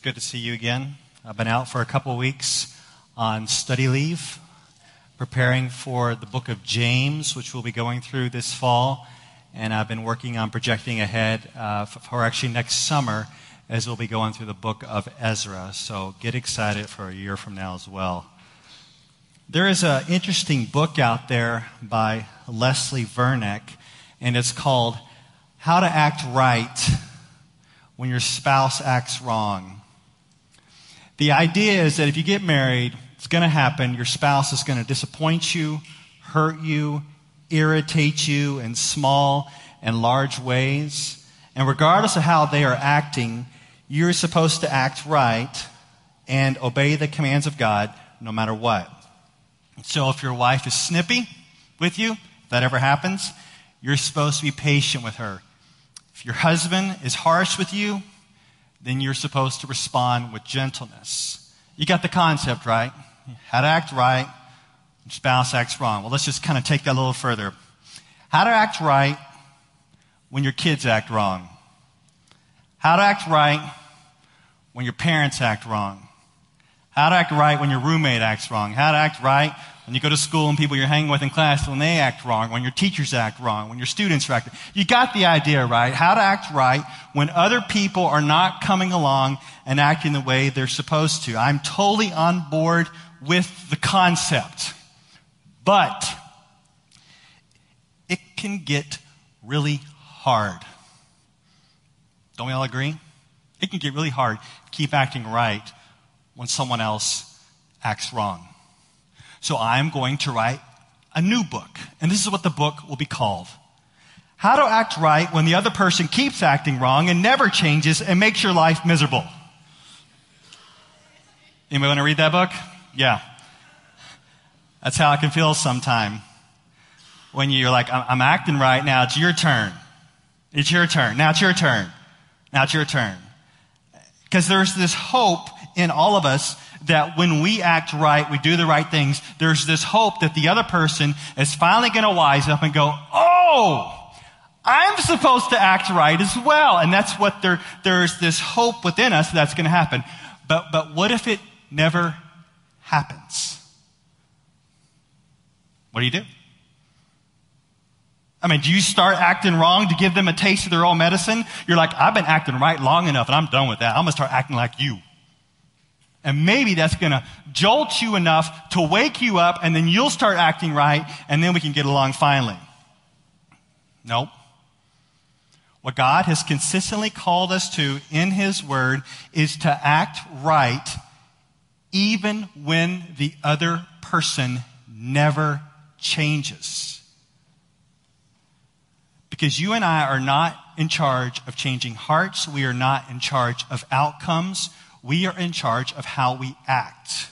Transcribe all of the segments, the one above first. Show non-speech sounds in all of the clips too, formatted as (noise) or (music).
good to see you again. I've been out for a couple weeks on study leave, preparing for the book of James, which we'll be going through this fall. And I've been working on projecting ahead uh, for actually next summer as we'll be going through the book of Ezra. So get excited for a year from now as well. There is an interesting book out there by Leslie Vernick, and it's called How to Act Right When Your Spouse Acts Wrong. The idea is that if you get married, it's going to happen. Your spouse is going to disappoint you, hurt you, irritate you in small and large ways. And regardless of how they are acting, you're supposed to act right and obey the commands of God no matter what. So if your wife is snippy with you, if that ever happens, you're supposed to be patient with her. If your husband is harsh with you, then you're supposed to respond with gentleness. You got the concept, right? How to act right, spouse acts wrong. Well, let's just kind of take that a little further. How to act right when your kids act wrong. How to act right when your parents act wrong. How to act right when your roommate acts wrong. How to act right when you go to school and people you're hanging with in class when they act wrong, when your teachers act wrong, when your students act You got the idea, right? How to act right when other people are not coming along and acting the way they're supposed to. I'm totally on board with the concept. But it can get really hard. Don't we all agree? It can get really hard to keep acting right when someone else acts wrong. So I'm going to write a new book. And this is what the book will be called. How to act right when the other person keeps acting wrong and never changes and makes your life miserable. Anybody want to read that book? Yeah. That's how I can feel sometime. When you're like, I'm acting right now, it's your turn. It's your turn. Now it's your turn. Now it's your turn. Because there's this hope in all of us that when we act right, we do the right things, there's this hope that the other person is finally going to wise up and go, oh, I'm supposed to act right as well. And that's what there, there's this hope within us that's going to happen. But, but what if it never happens? What do you do? I mean, do you start acting wrong to give them a taste of their own medicine? You're like, I've been acting right long enough and I'm done with that. I'm going to start acting like you. And maybe that's going to jolt you enough to wake you up, and then you'll start acting right, and then we can get along finally. Nope. What God has consistently called us to in His Word is to act right even when the other person never changes. Because you and I are not in charge of changing hearts, we are not in charge of outcomes. We are in charge of how we act.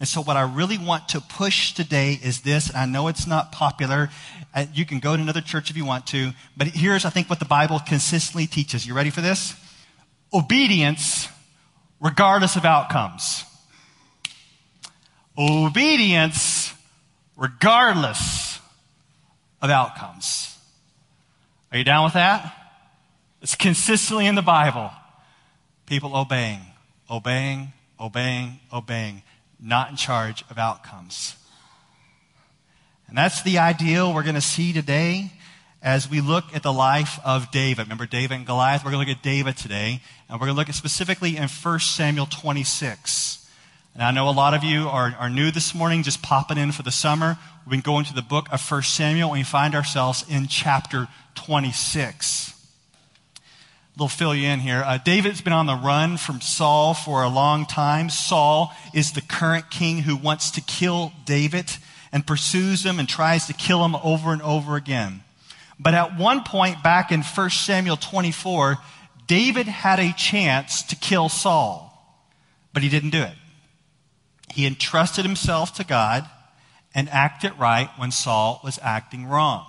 And so, what I really want to push today is this. And I know it's not popular. Uh, you can go to another church if you want to. But here's, I think, what the Bible consistently teaches. You ready for this? Obedience, regardless of outcomes. Obedience, regardless of outcomes. Are you down with that? It's consistently in the Bible. People obeying obeying, obeying, obeying, not in charge of outcomes. And that's the ideal we're going to see today as we look at the life of David. Remember David and Goliath? We're going to look at David today, and we're going to look at specifically in 1 Samuel 26. And I know a lot of you are, are new this morning, just popping in for the summer. We've been going to the book of 1 Samuel, and we find ourselves in chapter 26 little fill you in here. Uh, David's been on the run from Saul for a long time. Saul is the current king who wants to kill David and pursues him and tries to kill him over and over again. But at one point back in 1 Samuel 24, David had a chance to kill Saul, but he didn't do it. He entrusted himself to God and acted right when Saul was acting wrong.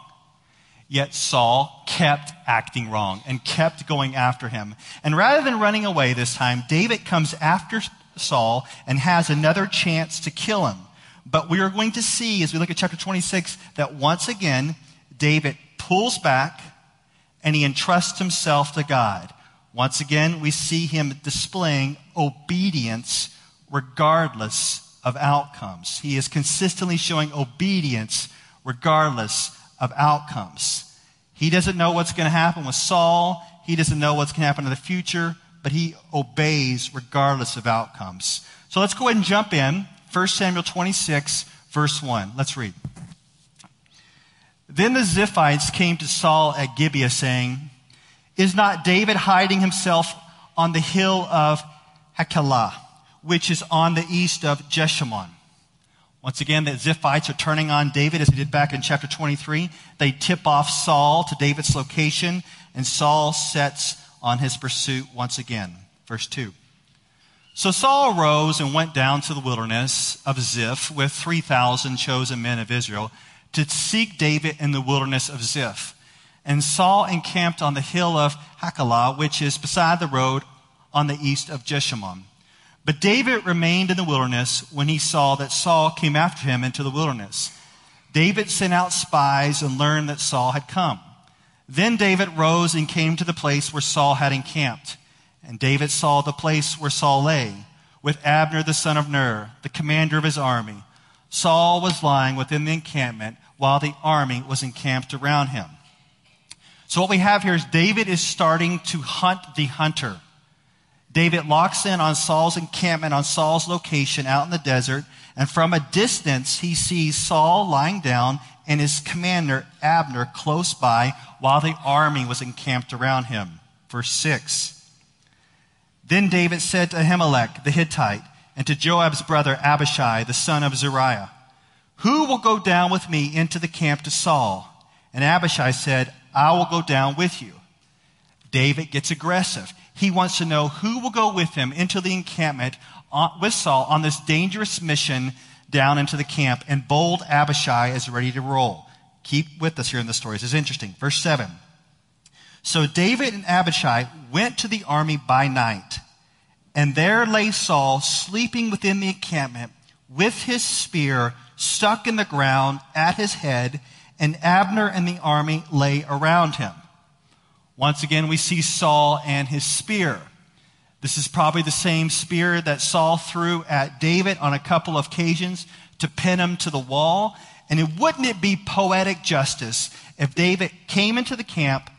Yet Saul kept acting wrong and kept going after him. And rather than running away this time, David comes after Saul and has another chance to kill him. But we are going to see as we look at chapter 26 that once again, David pulls back and he entrusts himself to God. Once again, we see him displaying obedience regardless of outcomes. He is consistently showing obedience regardless of outcomes. He doesn't know what's going to happen with Saul. He doesn't know what's going to happen in the future, but he obeys regardless of outcomes. So let's go ahead and jump in. 1 Samuel 26, verse 1. Let's read. Then the Ziphites came to Saul at Gibeah, saying, Is not David hiding himself on the hill of Hachilah, which is on the east of Jeshimon? Once again, the Ziphites are turning on David as they did back in chapter 23. They tip off Saul to David's location, and Saul sets on his pursuit once again. Verse 2. So Saul arose and went down to the wilderness of Ziph with 3,000 chosen men of Israel to seek David in the wilderness of Ziph. And Saul encamped on the hill of Hachilah, which is beside the road on the east of Jeshimon. But David remained in the wilderness when he saw that Saul came after him into the wilderness. David sent out spies and learned that Saul had come. Then David rose and came to the place where Saul had encamped. And David saw the place where Saul lay, with Abner the son of Ner, the commander of his army. Saul was lying within the encampment while the army was encamped around him. So what we have here is David is starting to hunt the hunter. David locks in on Saul's encampment, on Saul's location out in the desert, and from a distance he sees Saul lying down and his commander Abner close by while the army was encamped around him. Verse 6. Then David said to Ahimelech the Hittite and to Joab's brother Abishai the son of Zeruiah, who will go down with me into the camp to Saul? And Abishai said, I will go down with you. David gets aggressive. He wants to know who will go with him into the encampment with Saul on this dangerous mission down into the camp. And bold Abishai is ready to roll. Keep with us here in the story. This is interesting. Verse 7. So David and Abishai went to the army by night. And there lay Saul sleeping within the encampment with his spear stuck in the ground at his head, and Abner and the army lay around him. Once again, we see Saul and his spear. This is probably the same spear that Saul threw at David on a couple of occasions to pin him to the wall. And it, wouldn't it be poetic justice if David came into the camp,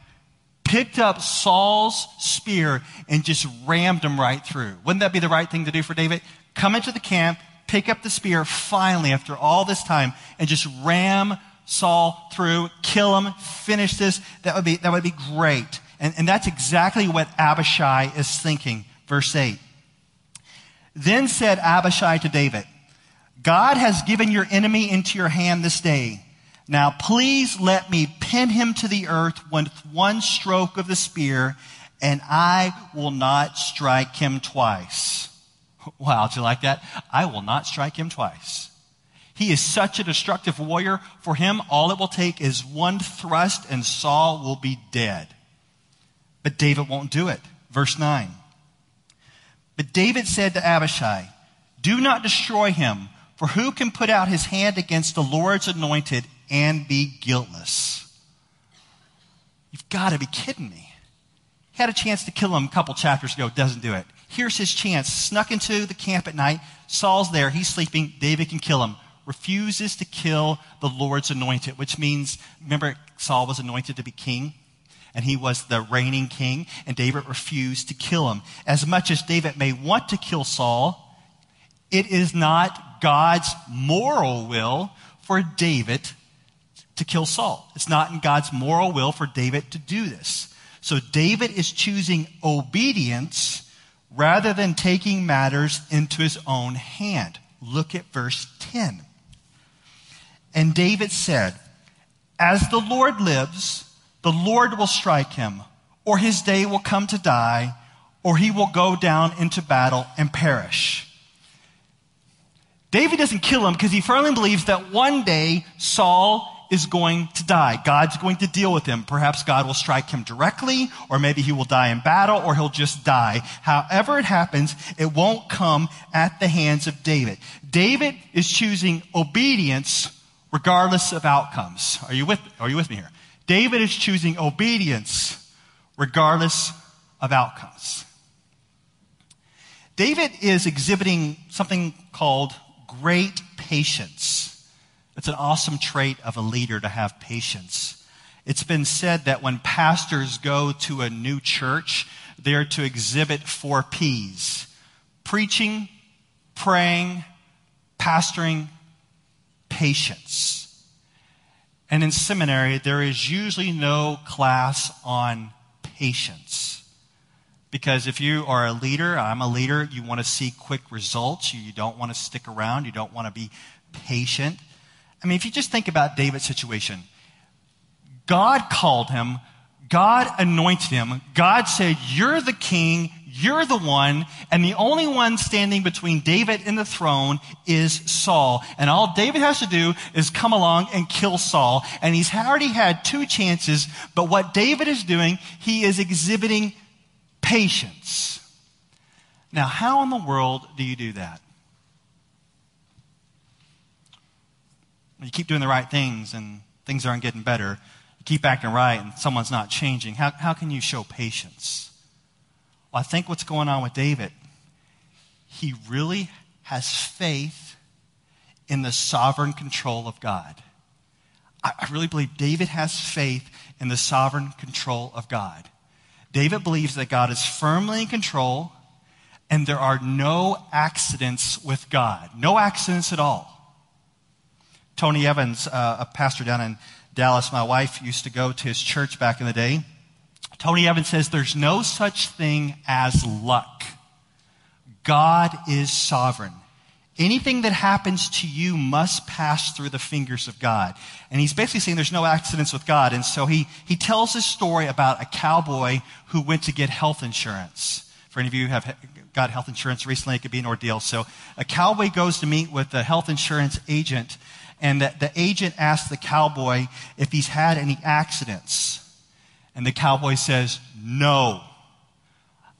picked up Saul's spear, and just rammed him right through? Wouldn't that be the right thing to do for David? Come into the camp, pick up the spear finally after all this time and just ram Saul through, kill him, finish this. That would be, that would be great. And, and that's exactly what Abishai is thinking. Verse 8. Then said Abishai to David, God has given your enemy into your hand this day. Now please let me pin him to the earth with one stroke of the spear, and I will not strike him twice. (laughs) Wow, do you like that? I will not strike him twice. He is such a destructive warrior. For him, all it will take is one thrust and Saul will be dead. But David won't do it. Verse 9. But David said to Abishai, Do not destroy him, for who can put out his hand against the Lord's anointed and be guiltless? You've got to be kidding me. He had a chance to kill him a couple chapters ago, doesn't do it. Here's his chance. Snuck into the camp at night. Saul's there. He's sleeping. David can kill him. Refuses to kill the Lord's anointed, which means, remember, Saul was anointed to be king? And he was the reigning king, and David refused to kill him. As much as David may want to kill Saul, it is not God's moral will for David to kill Saul. It's not in God's moral will for David to do this. So David is choosing obedience rather than taking matters into his own hand. Look at verse 10. And David said, As the Lord lives, the Lord will strike him, or his day will come to die, or he will go down into battle and perish. David doesn't kill him because he firmly believes that one day Saul is going to die. God's going to deal with him. Perhaps God will strike him directly, or maybe he will die in battle, or he'll just die. However it happens, it won't come at the hands of David. David is choosing obedience regardless of outcomes. Are you with, are you with me here? David is choosing obedience regardless of outcomes. David is exhibiting something called great patience. It's an awesome trait of a leader to have patience. It's been said that when pastors go to a new church, they are to exhibit four P's preaching, praying, pastoring, patience. And in seminary, there is usually no class on patience. Because if you are a leader, I'm a leader, you want to see quick results. You don't want to stick around. You don't want to be patient. I mean, if you just think about David's situation, God called him, God anointed him, God said, You're the king, you're the one, and the only one standing between David and the throne is Saul. And all David has to do is come along and kill Saul. And he's already had two chances, but what David is doing, he is exhibiting patience. Now, how in the world do you do that? You keep doing the right things and things aren't getting better. You keep acting right and someone's not changing. How, how can you show patience? Well, I think what's going on with David, he really has faith in the sovereign control of God. I, I really believe David has faith in the sovereign control of God. David believes that God is firmly in control and there are no accidents with God. No accidents at all. Tony Evans, uh, a pastor down in Dallas, my wife used to go to his church back in the day. Tony Evans says there's no such thing as luck. God is sovereign. Anything that happens to you must pass through the fingers of God. And he's basically saying there's no accidents with God. And so he, he tells this story about a cowboy who went to get health insurance. For any of you who have got health insurance recently, it could be an ordeal. So a cowboy goes to meet with a health insurance agent, and the, the agent asks the cowboy if he's had any accidents. And the cowboy says, No.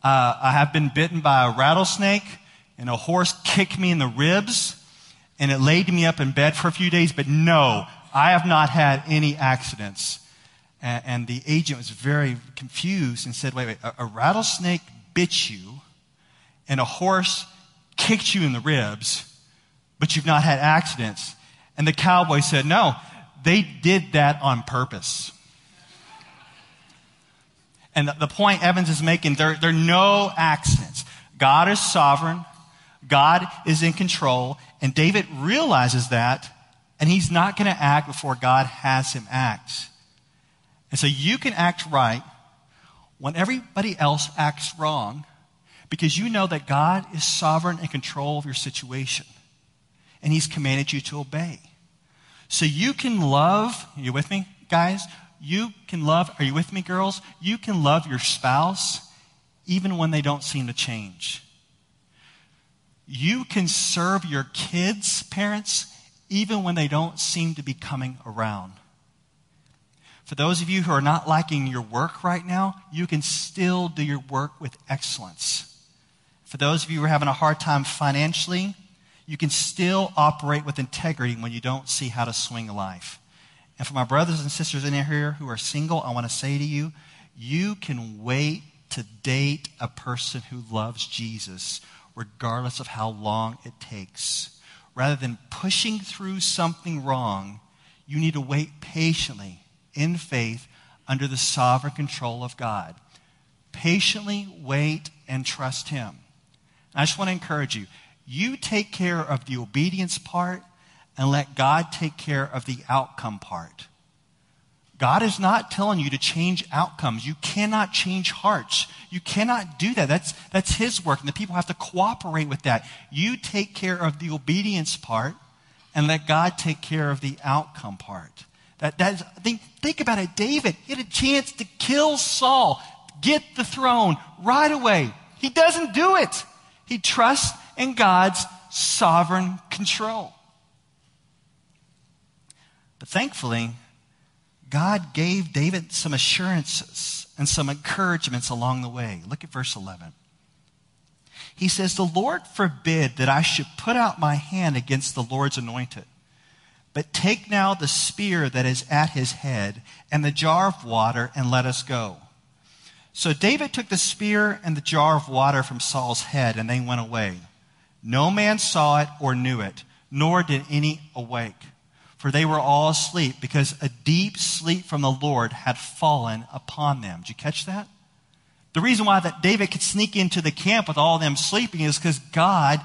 Uh, I have been bitten by a rattlesnake, and a horse kicked me in the ribs, and it laid me up in bed for a few days, but no, I have not had any accidents. And, and the agent was very confused and said, Wait, wait, a, a rattlesnake bit you, and a horse kicked you in the ribs, but you've not had accidents. And the cowboy said, No, they did that on purpose. And the point Evans is making, there, there are no accidents. God is sovereign. God is in control. And David realizes that, and he's not going to act before God has him act. And so you can act right when everybody else acts wrong because you know that God is sovereign and control of your situation. And he's commanded you to obey. So you can love, you with me, guys? You can love, are you with me, girls? You can love your spouse even when they don't seem to change. You can serve your kids, parents, even when they don't seem to be coming around. For those of you who are not liking your work right now, you can still do your work with excellence. For those of you who are having a hard time financially, you can still operate with integrity when you don't see how to swing life. And for my brothers and sisters in here who are single, I want to say to you, you can wait to date a person who loves Jesus, regardless of how long it takes. Rather than pushing through something wrong, you need to wait patiently in faith under the sovereign control of God. Patiently wait and trust Him. And I just want to encourage you you take care of the obedience part and let God take care of the outcome part. God is not telling you to change outcomes. You cannot change hearts. You cannot do that. That's, that's His work, and the people have to cooperate with that. You take care of the obedience part and let God take care of the outcome part. That, that is, think, think about it. David he had a chance to kill Saul, get the throne right away. He doesn't do it. He trusts in God's sovereign control. But thankfully, God gave David some assurances and some encouragements along the way. Look at verse 11. He says, The Lord forbid that I should put out my hand against the Lord's anointed. But take now the spear that is at his head and the jar of water and let us go. So David took the spear and the jar of water from Saul's head, and they went away. No man saw it or knew it, nor did any awake, for they were all asleep, because a deep sleep from the Lord had fallen upon them. Did you catch that? The reason why that David could sneak into the camp with all them sleeping is because God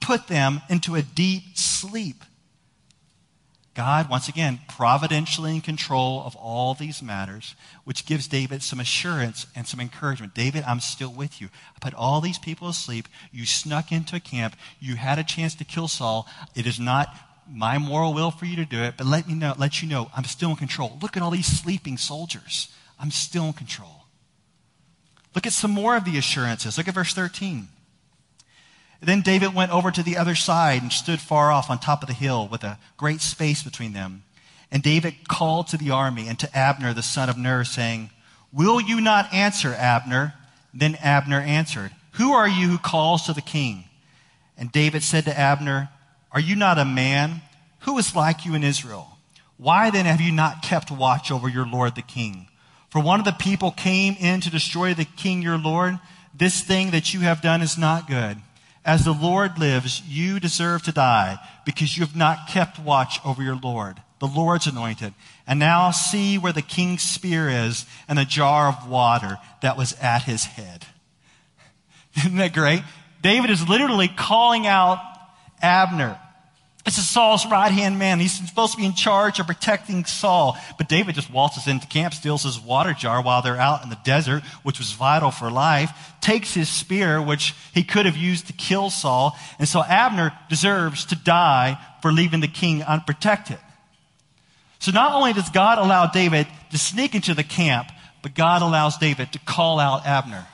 put them into a deep sleep. God, once again, providentially in control of all these matters, which gives David some assurance and some encouragement. David, I'm still with you. I put all these people asleep. You snuck into a camp. You had a chance to kill Saul. It is not my moral will for you to do it, but let me know, let you know, I'm still in control. Look at all these sleeping soldiers. I'm still in control. Look at some more of the assurances. Look at verse 13. Then David went over to the other side and stood far off on top of the hill with a great space between them. And David called to the army and to Abner, the son of Ner, saying, Will you not answer, Abner? Then Abner answered, Who are you who calls to the king? And David said to Abner, Are you not a man? Who is like you in Israel? Why then have you not kept watch over your lord the king? For one of the people came in to destroy the king your lord. This thing that you have done is not good. As the Lord lives, you deserve to die because you have not kept watch over your Lord, the Lord's anointed. And now see where the king's spear is and the jar of water that was at his head. (laughs) Isn't that great? David is literally calling out Abner. This is Saul's right hand man. He's supposed to be in charge of protecting Saul. But David just waltzes into camp, steals his water jar while they're out in the desert, which was vital for life, takes his spear, which he could have used to kill Saul. And so Abner deserves to die for leaving the king unprotected. So not only does God allow David to sneak into the camp, but God allows David to call out Abner.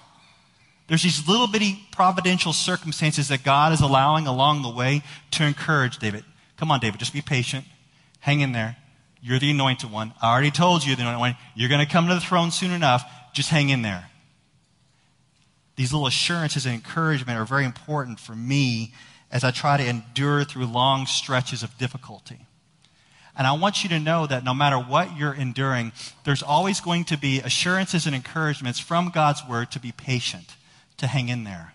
There's these little bitty providential circumstances that God is allowing along the way to encourage David. Come on, David, just be patient. Hang in there. You're the anointed one. I already told you the anointed one. You're going to come to the throne soon enough. Just hang in there. These little assurances and encouragement are very important for me as I try to endure through long stretches of difficulty. And I want you to know that no matter what you're enduring, there's always going to be assurances and encouragements from God's word to be patient to hang in there.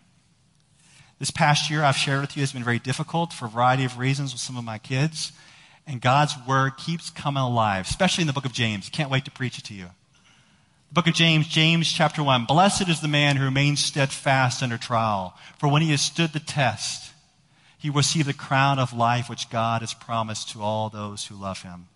This past year, I've shared with you, has been very difficult for a variety of reasons with some of my kids. And God's word keeps coming alive, especially in the book of James. Can't wait to preach it to you. The book of James, James chapter 1. Blessed is the man who remains steadfast under trial, for when he has stood the test, he will receive the crown of life which God has promised to all those who love him.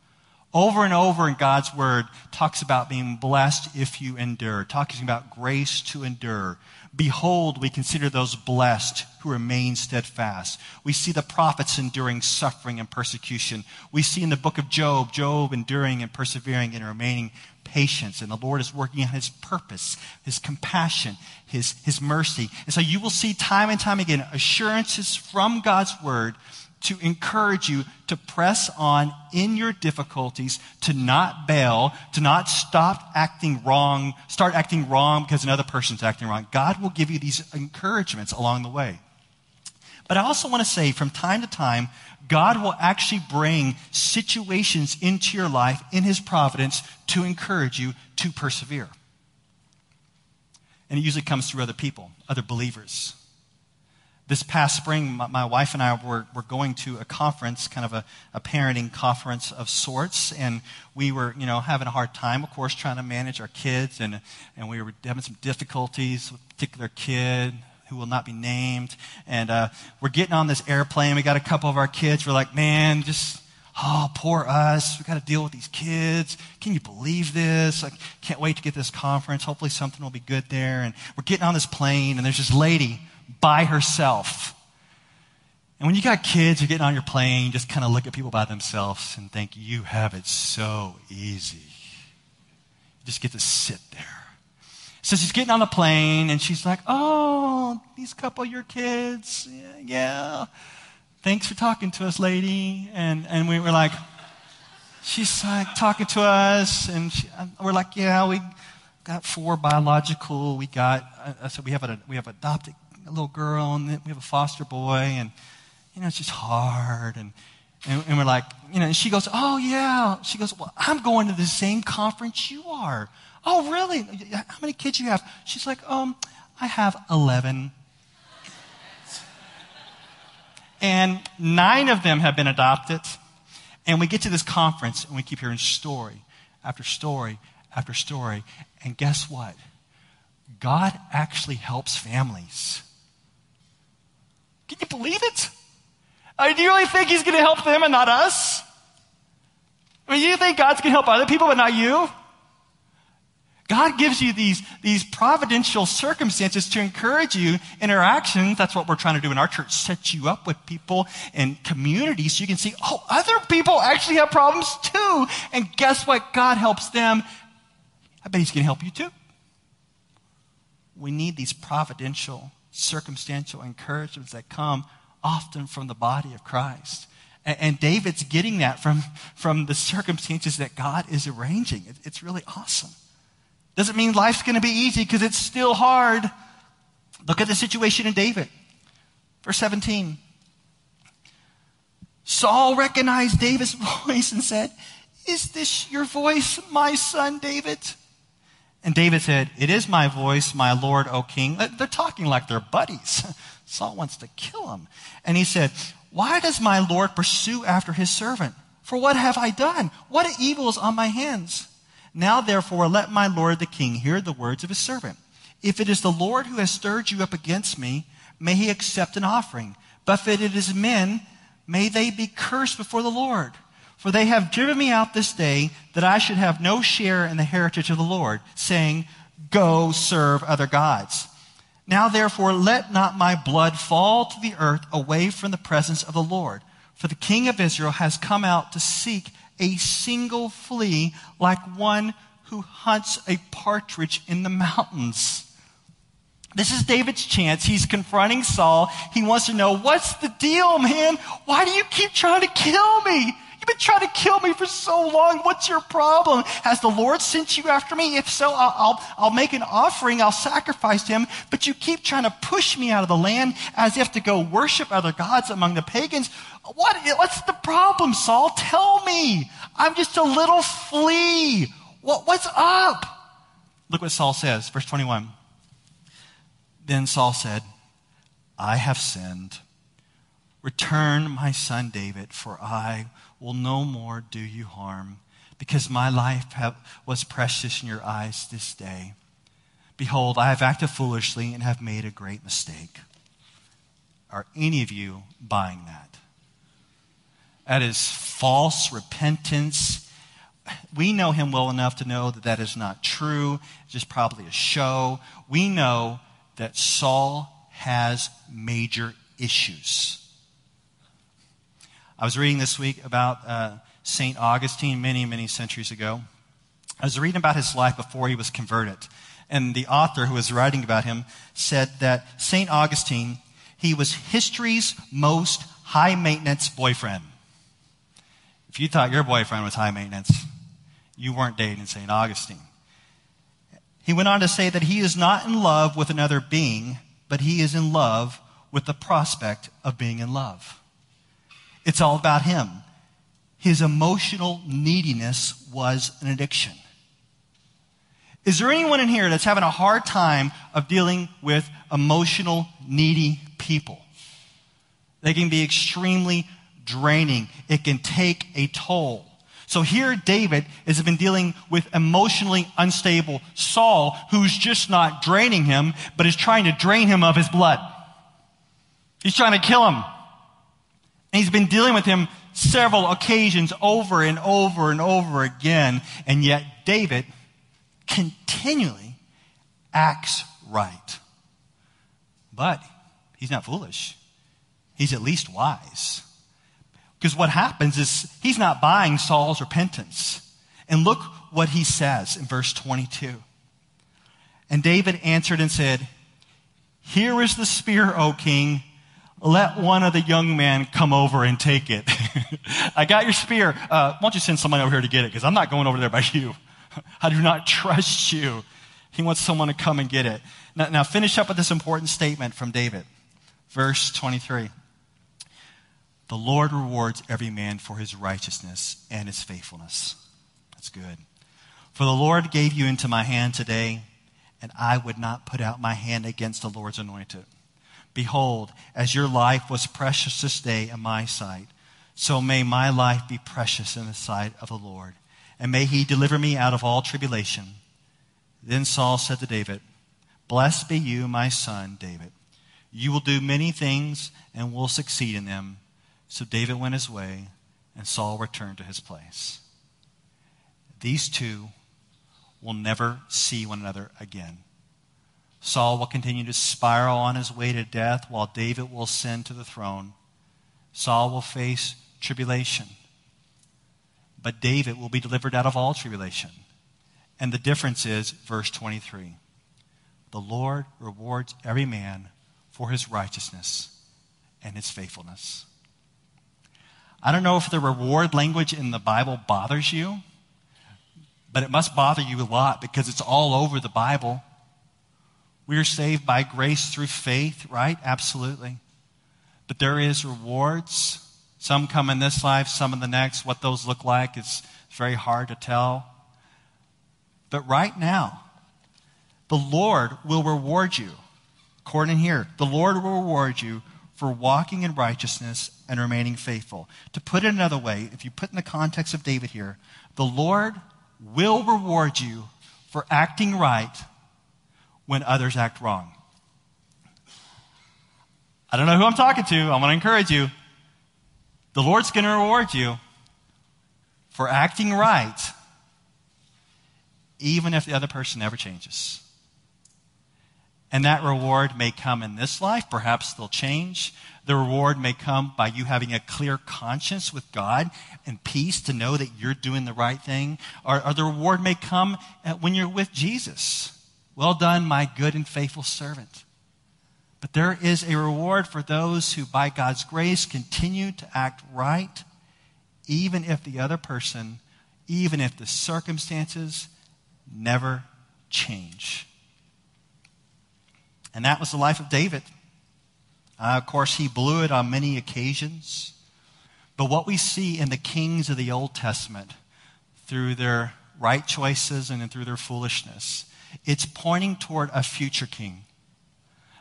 Over and over in God's word talks about being blessed if you endure, talking about grace to endure. Behold, we consider those blessed who remain steadfast. We see the prophets enduring suffering and persecution. We see in the book of Job, Job enduring and persevering and remaining patience. And the Lord is working on his purpose, his compassion, his, his mercy. And so you will see time and time again assurances from God's word to encourage you to press on in your difficulties, to not bail, to not stop acting wrong, start acting wrong because another person's acting wrong. God will give you these encouragements along the way. But I also want to say from time to time, God will actually bring situations into your life in His providence to encourage you to persevere. And it usually comes through other people, other believers this past spring, my, my, wife and I were, were going to a conference, kind of a, a parenting conference of sorts, and we were, you know, having a hard time, of course, trying to manage our kids, and, and we were having some difficulties with a particular kid who will not be named. And uh, we're getting on this airplane. We got a couple of our kids. We're like, man, just, oh, poor us. We got to deal with these kids. Can you believe this? I can't wait to get this conference. Hopefully something will be good there. And we're getting on this plane, and there's this lady by herself. And when you got kids, you're getting on your plane, you just kind of look at people by themselves and think, you have it so easy. You just get to sit there. So she's getting on the plane and she's like, oh, these couple of your kids. Yeah, yeah. Thanks for talking to us, lady. And, and we were like, she's like talking to us and she, we're like, yeah, we got four biological. We got, uh, I said, we have, a, we have adopted a little girl, and we have a foster boy, and, you know, it's just hard. And, and, and we're like, you know, and she goes, oh, yeah. She goes, well, I'm going to the same conference you are. Oh, really? How many kids you have? She's like, um, I have 11. and nine of them have been adopted. And we get to this conference and we keep hearing story after story after story. And guess what? God actually helps families. Can you believe it? I mean, do you really think He's going to help them and not us? I mean, you think God's going to help other people but not you? God gives you these, these providential circumstances to encourage you in interactions. That's what we're trying to do in our church. Set you up with people and communities so you can see, oh, other people actually have problems too. And guess what? God helps them. I bet He's going to help you too. We need these providential, circumstantial encouragements that come often from the body of Christ. And, and David's getting that from, from the circumstances that God is arranging. It, it's really awesome. Doesn't mean life's going to be easy because it's still hard. Look at the situation in David. Verse 17. Saul recognized David's (laughs) voice and said, Is this your voice, my son David? And David said, It is my voice, my Lord, O king. They're talking like they're buddies. (laughs) Saul wants to kill him. And he said, Why does my Lord pursue after his servant? For what have I done? What evil is on my hands? Now, therefore, let my lord the king hear the words of his servant. If it is the Lord who has stirred you up against me, may he accept an offering. But if it is men, may they be cursed before the Lord. For they have driven me out this day that I should have no share in the heritage of the Lord, saying, Go serve other gods. Now therefore, let not my blood fall to the earth away from the presence of the Lord. For the king of Israel has come out to seek a single flea like one who hunts a partridge in the mountains. This is David's chance. He's confronting Saul. He wants to know, what's the deal, man? Why do you keep trying to kill me? Been trying to kill me for so long. What's your problem? Has the Lord sent you after me? If so, I'll, I'll, I'll make an offering. I'll sacrifice him. But you keep trying to push me out of the land as if to go worship other gods among the pagans. What, what's the problem, Saul? Tell me. I'm just a little flea. What, what's up? Look what Saul says, verse 21. Then Saul said, I have sinned. Return my son David, for I will no more do you harm, because my life have, was precious in your eyes this day. Behold, I have acted foolishly and have made a great mistake. Are any of you buying that? That is false repentance. We know him well enough to know that that is not true. It's just probably a show. We know that Saul has major issues. I was reading this week about uh, St. Augustine many, many centuries ago. I was reading about his life before he was converted. And the author who was writing about him said that St. Augustine, he was history's most high maintenance boyfriend. If you thought your boyfriend was high maintenance, you weren't dating St. Augustine. He went on to say that he is not in love with another being, but he is in love with the prospect of being in love. It's all about him. His emotional neediness was an addiction. Is there anyone in here that's having a hard time of dealing with emotional needy people? They can be extremely draining. It can take a toll. So here, David has been dealing with emotionally unstable Saul, who's just not draining him, but is trying to drain him of his blood. He's trying to kill him. And he's been dealing with him several occasions over and over and over again. And yet, David continually acts right. But he's not foolish. He's at least wise. Because what happens is he's not buying Saul's repentance. And look what he says in verse 22. And David answered and said, Here is the spear, O king. Let one of the young men come over and take it. (laughs) I got your spear. Uh, why don't you send someone over here to get it? Because I'm not going over there by (laughs) you. I do not trust you. He wants someone to come and get it. Now, now finish up with this important statement from David. Verse 23. The Lord rewards every man for his righteousness and his faithfulness. That's good. For the Lord gave you into my hand today, and I would not put out my hand against the Lord's anointed. Behold, as your life was precious this day in my sight, so may my life be precious in the sight of the Lord, and may he deliver me out of all tribulation. Then Saul said to David, Blessed be you, my son David. You will do many things and will succeed in them. So David went his way, and Saul returned to his place. These two will never see one another again. Saul will continue to spiral on his way to death while David will ascend to the throne. Saul will face tribulation, but David will be delivered out of all tribulation. And the difference is, verse 23 the Lord rewards every man for his righteousness and his faithfulness. I don't know if the reward language in the Bible bothers you, but it must bother you a lot because it's all over the Bible. We are saved by grace through faith, right? Absolutely. But there is rewards. Some come in this life, some in the next. What those look like is very hard to tell. But right now, the Lord will reward you. According here, the Lord will reward you for walking in righteousness and remaining faithful. To put it another way, if you put in the context of David here, the Lord will reward you for acting right when others act wrong. I don't know who I'm talking to. I want to encourage you. The Lord's going to reward you for acting right, even if the other person never changes. And that reward may come in this life. Perhaps they'll change. The reward may come by you having a clear conscience with God and peace to know that you're doing the right thing. Or, or the reward may come when you're with Jesus. Well done, my good and faithful servant. But there is a reward for those who, by God's grace, continue to act right, even if the other person, even if the circumstances never change. And that was the life of David. Uh, of course, he blew it on many occasions. But what we see in the kings of the Old Testament, through their right choices and through their foolishness, it's pointing toward a future king.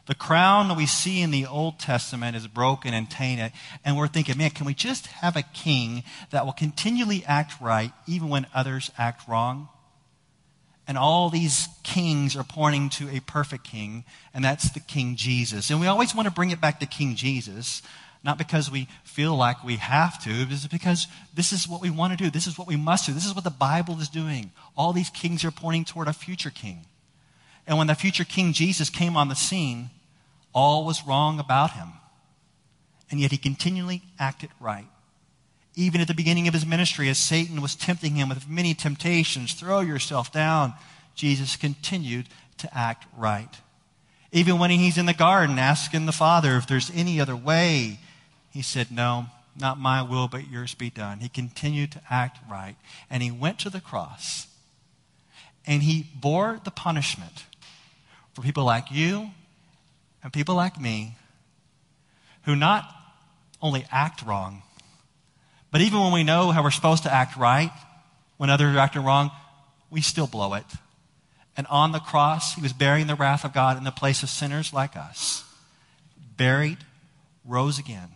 The crown that we see in the Old Testament is broken and tainted, and we're thinking, man, can we just have a king that will continually act right even when others act wrong? And all these kings are pointing to a perfect king, and that's the King Jesus. And we always want to bring it back to King Jesus, not because we feel like we have to, but because this is what we want to do. This is what we must do. This is what the Bible is doing. All these kings are pointing toward a future king. And when the future King Jesus came on the scene, all was wrong about him. And yet he continually acted right even at the beginning of his ministry, as Satan was tempting him with many temptations, throw yourself down, Jesus continued to act right. Even when he's in the garden asking the Father if there's any other way, he said, No, not my will, but yours be done. He continued to act right. And he went to the cross and he bore the punishment for people like you and people like me who not only act wrong, but even when we know how we're supposed to act right, when others are acting wrong, we still blow it. And on the cross, he was bearing the wrath of God in the place of sinners like us. Buried, rose again.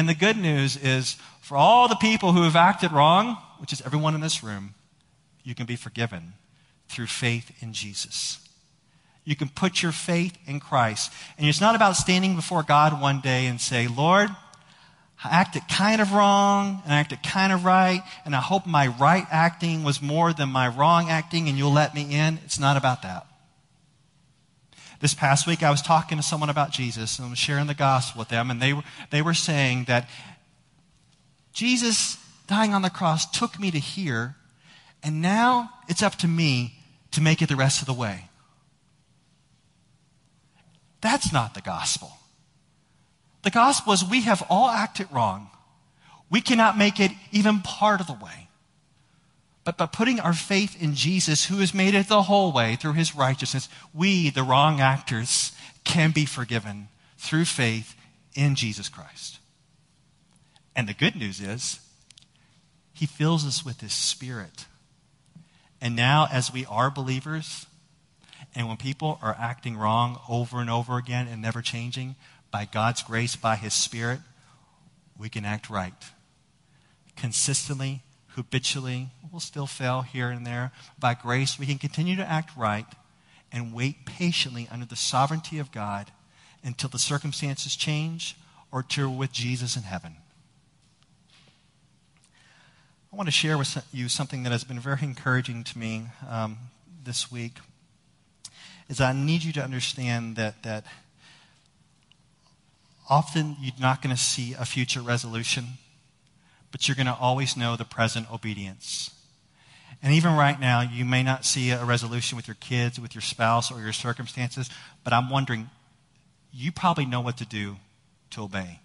And the good news is for all the people who have acted wrong, which is everyone in this room, you can be forgiven through faith in Jesus. You can put your faith in Christ. And it's not about standing before God one day and say, Lord, I acted kind of wrong and I acted kind of right, and I hope my right acting was more than my wrong acting and you'll let me in. It's not about that. This past week, I was talking to someone about Jesus and I was sharing the gospel with them, and they were, they were saying that Jesus dying on the cross took me to here, and now it's up to me to make it the rest of the way. That's not the gospel. The gospel is we have all acted wrong. We cannot make it even part of the way. But by putting our faith in Jesus, who has made it the whole way through his righteousness, we, the wrong actors, can be forgiven through faith in Jesus Christ. And the good news is, he fills us with his spirit. And now, as we are believers, and when people are acting wrong over and over again and never changing, by God's grace, by His Spirit, we can act right. Consistently, habitually, we'll still fail here and there. By grace, we can continue to act right and wait patiently under the sovereignty of God until the circumstances change or till with Jesus in heaven. I want to share with you something that has been very encouraging to me um, this week. Is I need you to understand that that often you're not going to see a future resolution, but you're going to always know the present obedience. And even right now, you may not see a resolution with your kids, with your spouse, or your circumstances, but I'm wondering, you probably know what to do to obey.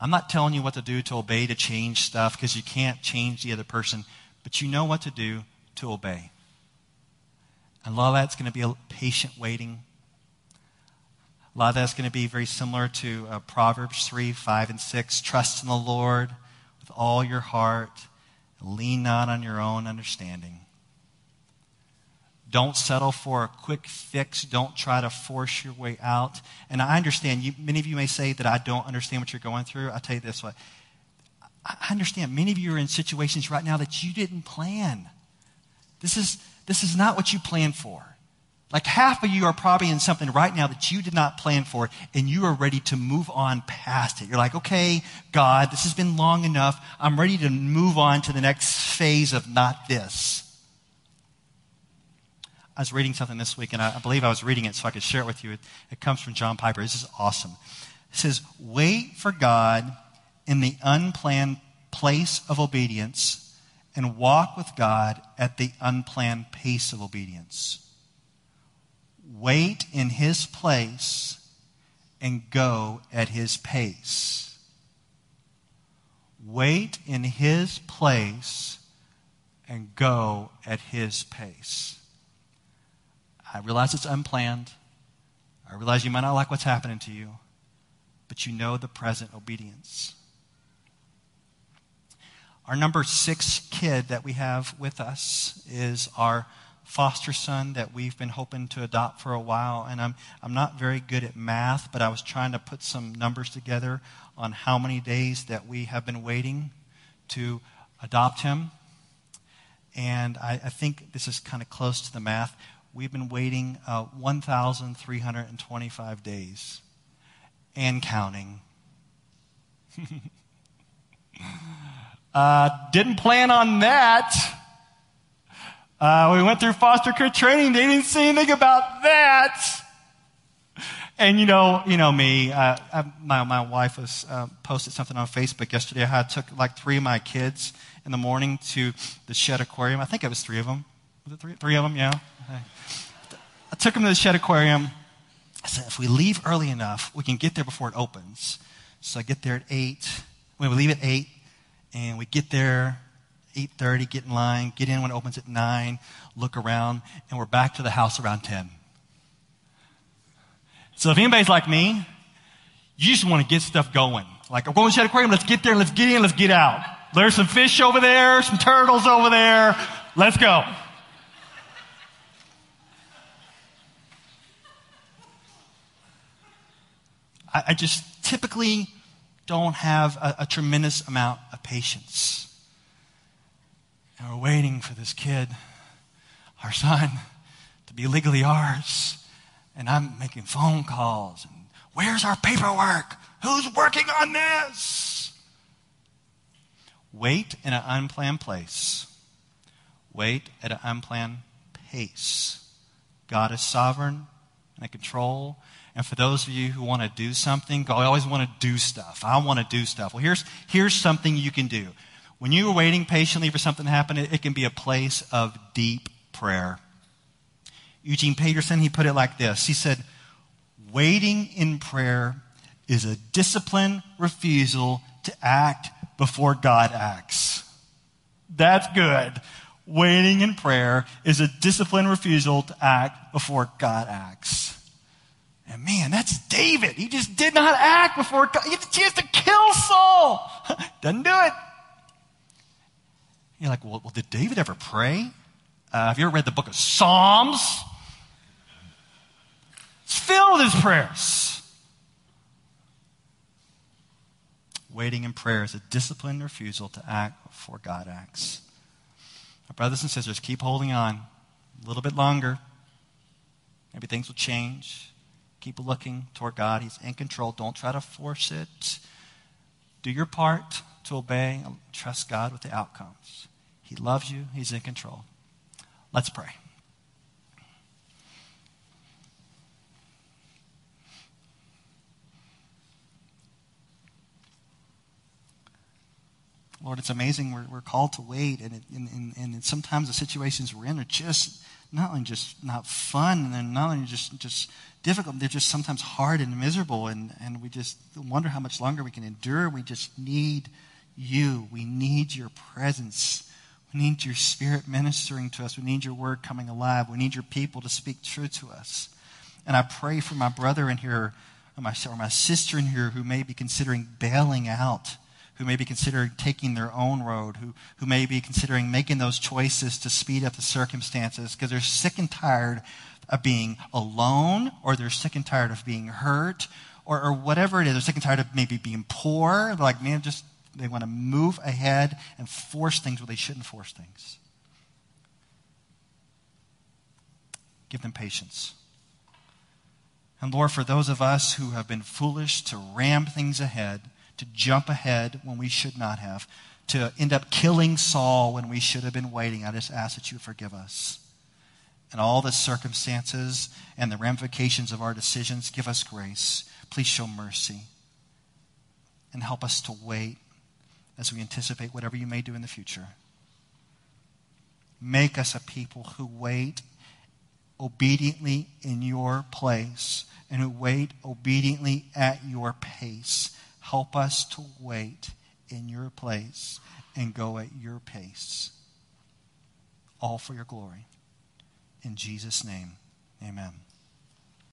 I'm not telling you what to do to obey to change stuff because you can't change the other person, but you know what to do to obey. And a lot of that's going to be a patient waiting. A lot of that's going to be very similar to uh, Proverbs 3, 5, and 6. Trust in the Lord with all your heart Lean not on your own understanding. Don't settle for a quick fix. Don't try to force your way out. And I understand, you, many of you may say that I don't understand what you're going through. I'll tell you this way. I understand many of you are in situations right now that you didn't plan. This is, this is not what you planned for. Like half of you are probably in something right now that you did not plan for, and you are ready to move on past it. You're like, okay, God, this has been long enough. I'm ready to move on to the next phase of not this. I was reading something this week, and I believe I was reading it so I could share it with you. It, it comes from John Piper. This is awesome. It says, Wait for God in the unplanned place of obedience and walk with God at the unplanned pace of obedience wait in his place and go at his pace. Wait in his place and go at his pace. I realize it's unplanned. I realize you might not like what's happening to you, but you know the present obedience. Our number six kid that we have with us is our foster son that we've been hoping to adopt for a while. And I'm, I'm not very good at math, but I was trying to put some numbers together on how many days that we have been waiting to adopt him. And I, I think this is kind of close to the math. We've been waiting uh, 1,325 days and counting. (laughs) uh, didn't plan on that. Uh, we went through foster care training. They didn't say anything about that. And you know, you know me. Uh, I, my my wife was uh, posted something on Facebook yesterday. How I took like three of my kids in the morning to the Shedd Aquarium. I think it was three of them. Was it three? Three of them, yeah. I took them to the Shedd Aquarium. I said, if we leave early enough, we can get there before it opens. So I get there at eight. We leave at eight, and we get there 8.30, get in line, get in when it opens at 9, look around, and we're back to the house around 10. So if anybody's like me, you just want to get stuff going. Like, I'm going to the aquarium, let's get there, let's get in, let's get out. There's some fish over there, some turtles over there. Let's go. I, just typically don't have a, a tremendous amount of patience. And we're waiting for this kid, our son, to be legally ours. And I'm making phone calls. And where's our paperwork? Who's working on this? Wait in an unplanned place. Wait at an unplanned pace. God is sovereign and in control. And for those of you who want to do something, I always want to do stuff. I want to do stuff. Well, here's, here's something you can do. When you are waiting patiently for something to happen, it, it can be a place of deep prayer. Eugene Peterson, he put it like this He said, Waiting in prayer is a disciplined refusal to act before God acts. That's good. Waiting in prayer is a disciplined refusal to act before God acts. And man, that's David. He just did not act before God. He had the chance to kill Saul. (laughs) Doesn't do it. You're like, well, well, did David ever pray? Uh, have you ever read the book of Psalms? It's filled with his prayers. Waiting in prayer is a disciplined refusal to act before God acts. My brothers and sisters, keep holding on a little bit longer. Maybe things will change. Keep looking toward God. He's in control. Don't try to force it. Do your part to obey and trust God with the outcomes. He loves you, He's in control. Let's pray. Lord, it's amazing. We're, we're called to wait, and, it, and, and, and sometimes the situations we're in are just not only just not fun, and they're not only just just difficult, they're just sometimes hard and miserable, and, and we just wonder how much longer we can endure. We just need you. We need your presence. We need your spirit ministering to us. We need your word coming alive. We need your people to speak true to us. And I pray for my brother in here, or my, or my sister in here who may be considering bailing out who may be considering taking their own road, who, who may be considering making those choices to speed up the circumstances because they're sick and tired of being alone, or they're sick and tired of being hurt, or, or whatever it is. They're sick and tired of maybe being poor. They're like, man, just they want to move ahead and force things where they shouldn't force things. Give them patience. And Lord, for those of us who have been foolish to ram things ahead, to jump ahead when we should not have, to end up killing Saul when we should have been waiting. I just ask that you forgive us. And all the circumstances and the ramifications of our decisions, give us grace. Please show mercy. And help us to wait as we anticipate whatever you may do in the future. Make us a people who wait obediently in your place and who wait obediently at your pace Help us to wait in your place and go at your pace. All for your glory. In Jesus' name, amen.